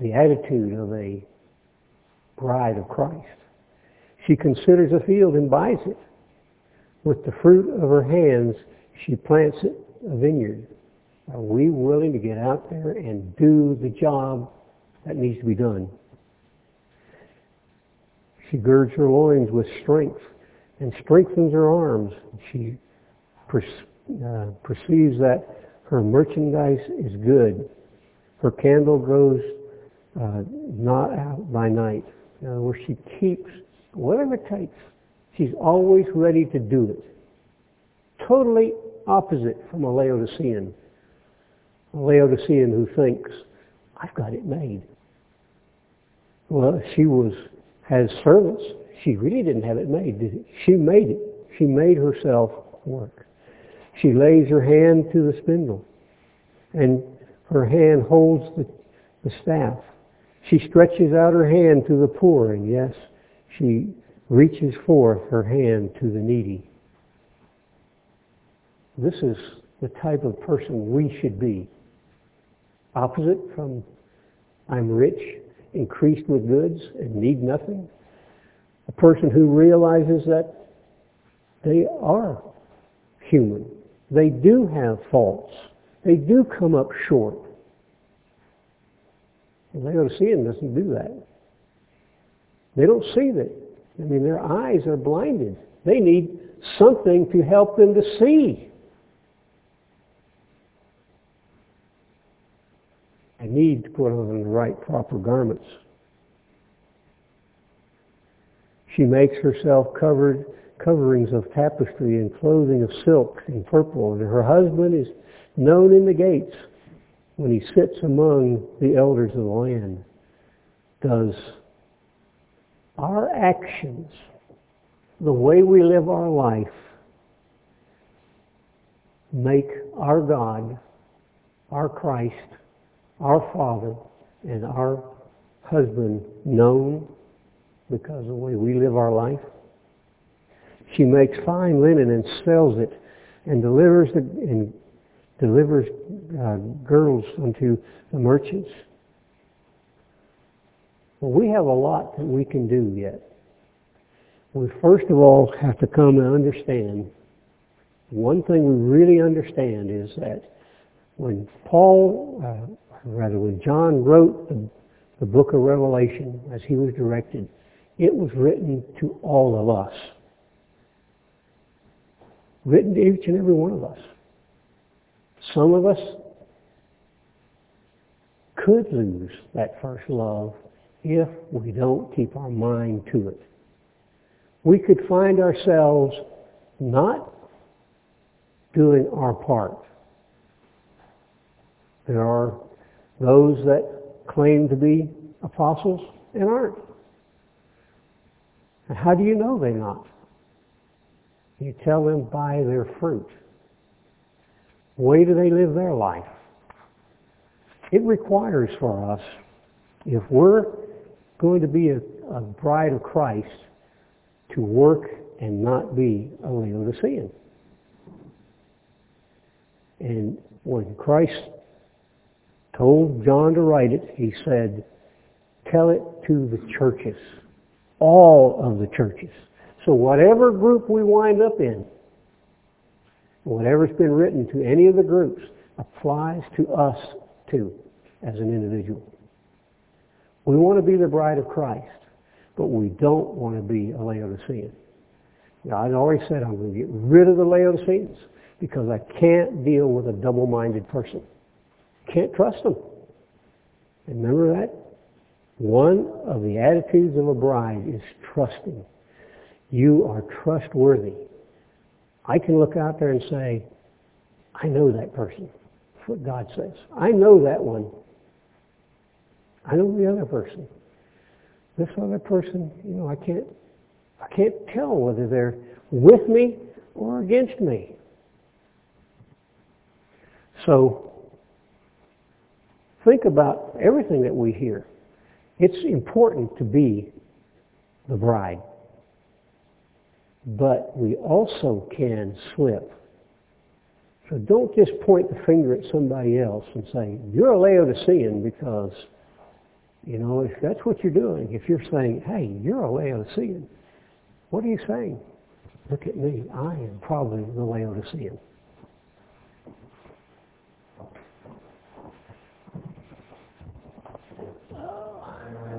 the attitude of a bride of Christ. She considers a field and buys it. With the fruit of her hands, she plants a vineyard. Are we willing to get out there and do the job that needs to be done? She girds her loins with strength and strengthens her arms. She uh, perceives that her merchandise is good. Her candle goes uh, not out by night. In other words, she keeps whatever it takes. She's always ready to do it. Totally opposite from a Laodicean. A Laodicean who thinks, I've got it made. Well, she was has servants. She really didn't have it made, did she? She made it. She made herself work. She lays her hand to the spindle, and her hand holds the, the staff. She stretches out her hand to the poor, and yes, she reaches forth her hand to the needy. This is the type of person we should be. Opposite from I'm rich, increased with goods, and need nothing. A person who realizes that they are human. They do have faults. They do come up short. And they go The Laodicean doesn't do that. They don't see that. I mean, their eyes are blinded. They need something to help them to see. I need to put on the right proper garments. She makes herself covered coverings of tapestry and clothing of silk and purple, and her husband is known in the gates when he sits among the elders of the land. Does our actions, the way we live our life, make our God, our Christ, our Father, and our husband known because of the way we live our life? She makes fine linen and sells it and delivers the, and delivers uh, girdles unto the merchants. Well, we have a lot that we can do yet. We first of all have to come and understand one thing we really understand is that when Paul, uh, rather when John wrote the, the book of Revelation as he was directed, it was written to all of us. Written to each and every one of us. Some of us could lose that first love if we don't keep our mind to it. We could find ourselves not doing our part. There are those that claim to be apostles and aren't. And how do you know they're not? You tell them by their fruit. Way do they live their life? It requires for us, if we're going to be a, a bride of Christ, to work and not be a Laodicean. And when Christ told John to write it, he said, tell it to the churches, all of the churches. So whatever group we wind up in, whatever's been written to any of the groups applies to us too, as an individual. We want to be the bride of Christ, but we don't want to be a Laodicean. Now, I've already said I'm going to get rid of the Laodiceans because I can't deal with a double-minded person. Can't trust them. Remember that? One of the attitudes of a bride is trusting. You are trustworthy. I can look out there and say, I know that person. That's what God says. I know that one. I know the other person. This other person, you know, I can't I can't tell whether they're with me or against me. So think about everything that we hear. It's important to be the bride. But we also can slip. So don't just point the finger at somebody else and say, you're a Laodicean because, you know, if that's what you're doing, if you're saying, hey, you're a Laodicean, what are you saying? Look at me. I am probably the Laodicean.